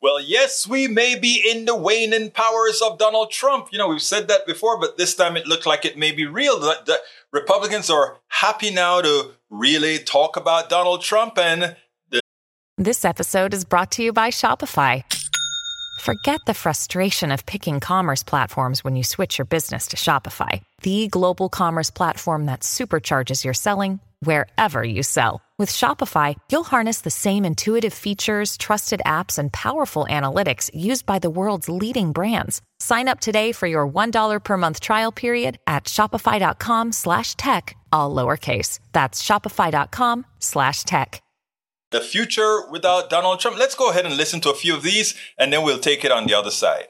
Well, yes, we may be in the waning powers of Donald Trump. You know, we've said that before, but this time it looked like it may be real. The, the Republicans are happy now to really talk about Donald Trump and the- This episode is brought to you by Shopify. Forget the frustration of picking commerce platforms when you switch your business to Shopify, the global commerce platform that supercharges your selling wherever you sell. With Shopify, you'll harness the same intuitive features, trusted apps, and powerful analytics used by the world's leading brands. Sign up today for your $1 per month trial period at shopify.com slash tech, all lowercase. That's shopify.com slash tech. the future without Donald Trump. Let's go ahead and listen to a few of these, and then we'll take it on the other side.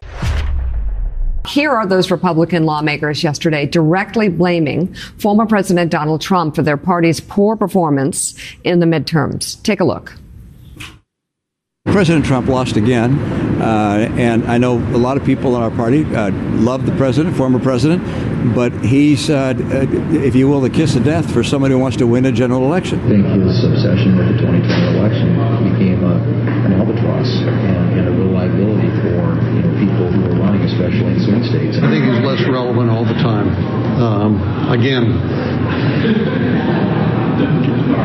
Here are those Republican lawmakers yesterday directly blaming former President Donald Trump for their party's poor performance in the midterms. Take a look. President Trump lost again, uh, and I know a lot of people in our party uh, love the president, former president, but he's, uh, if you will, the kiss of death for somebody who wants to win a general election. I think his obsession with the 2020 election became a, an albatross and, and a real liability for you know people who are running, especially in swing states. I think he's less relevant all the time. Um, again,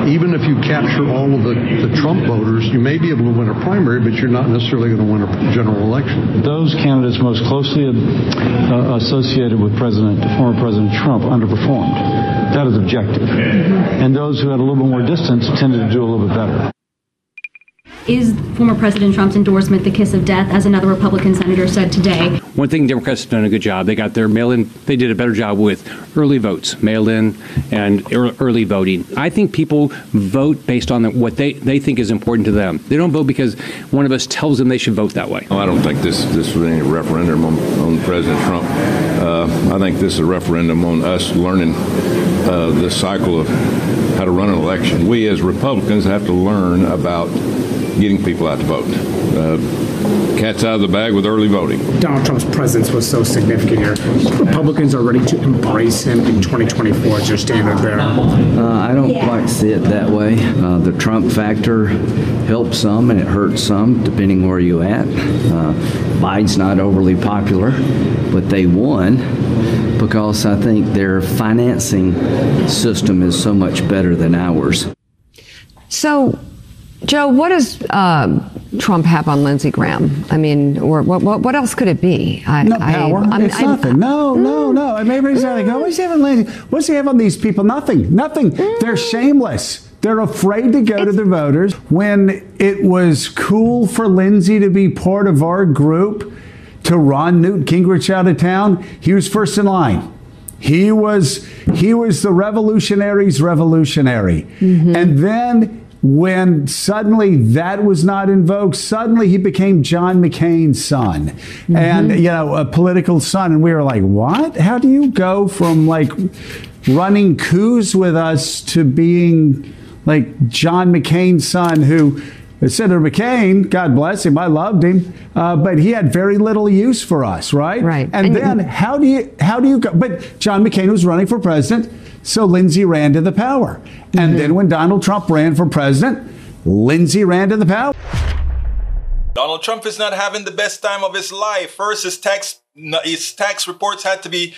even if you capture all of the, the Trump voters, you may be able to win a primary, but you're not necessarily going to win a general election. Those candidates most closely uh, associated with President, former President Trump underperformed. That is objective. And those who had a little bit more distance tended to do a little bit better. Is former President Trump's endorsement the kiss of death, as another Republican senator said today? One thing Democrats have done a good job. They got their mail-in. They did a better job with early votes, mail-in, and early voting. I think people vote based on what they, they think is important to them. They don't vote because one of us tells them they should vote that way. Well, I don't think this this was any referendum on, on President Trump. Uh, I think this is a referendum on us learning uh, the cycle of how to run an election. We as Republicans have to learn about getting people out to vote. Uh, cat's out of the bag with early voting. Donald Trump's presence was so significant here. Republicans are ready to embrace him in 2024 as your standard bearer. Uh, I don't quite see it that way. Uh, the Trump factor helps some and it hurts some, depending where you're at. Uh, Biden's not overly popular, but they won because I think their financing system is so much better than ours. So, Joe, what does uh, Trump have on Lindsey Graham? I mean, or what, what, what else could it be? I, no power. I, it's I, nothing. no, no, no. And everybody's like, oh, what's he have on Lindsey? What's he have on these people? Nothing. Nothing. They're shameless. They're afraid to go to the voters. When it was cool for Lindsey to be part of our group to run Newt Gingrich out of town, he was first in line. He was he was the revolutionary's revolutionary. Mm-hmm. And then when suddenly that was not invoked, suddenly he became John McCain's son mm-hmm. and, you know, a political son. And we were like, what? How do you go from like running coups with us to being like John McCain's son who Senator McCain, God bless him, I loved him, uh, but he had very little use for us, right? Right. And, and then how do you how do you go? But John McCain was running for president, so Lindsey ran to the power. And mm-hmm. then when Donald Trump ran for president, Lindsey ran to the power. Donald Trump is not having the best time of his life. First, his tax his tax reports had to be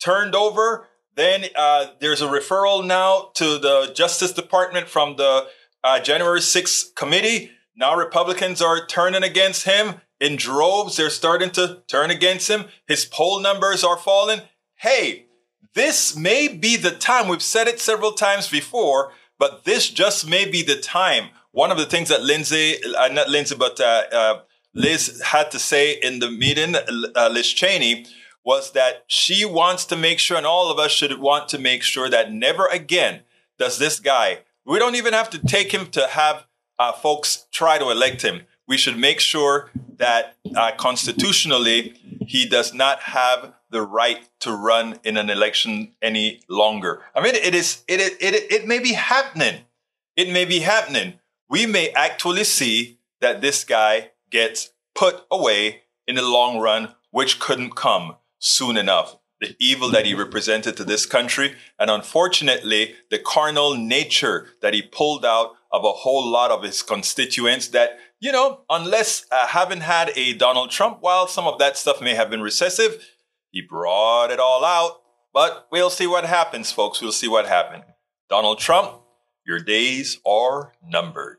turned over. Then uh, there's a referral now to the Justice Department from the uh, January 6th committee. Now Republicans are turning against him in droves. They're starting to turn against him. His poll numbers are falling. Hey, this may be the time. We've said it several times before, but this just may be the time. One of the things that Lindsey, uh, not Lindsey, but uh, uh, Liz had to say in the meeting, uh, Liz Cheney, was that she wants to make sure, and all of us should want to make sure that never again does this guy we don't even have to take him to have uh, folks try to elect him. We should make sure that uh, constitutionally he does not have the right to run in an election any longer. I mean, it is it it it, it may be happening. It may be happening. We may actually see that this guy gets put away in the long run, which couldn't come soon enough. the evil that he represented to this country, and unfortunately, the carnal nature that he pulled out of a whole lot of his constituents that, you know, unless uh, having had a Donald Trump, while some of that stuff may have been recessive, he brought it all out. But we'll see what happens, folks. We'll see what happens. Donald Trump, your days are numbered.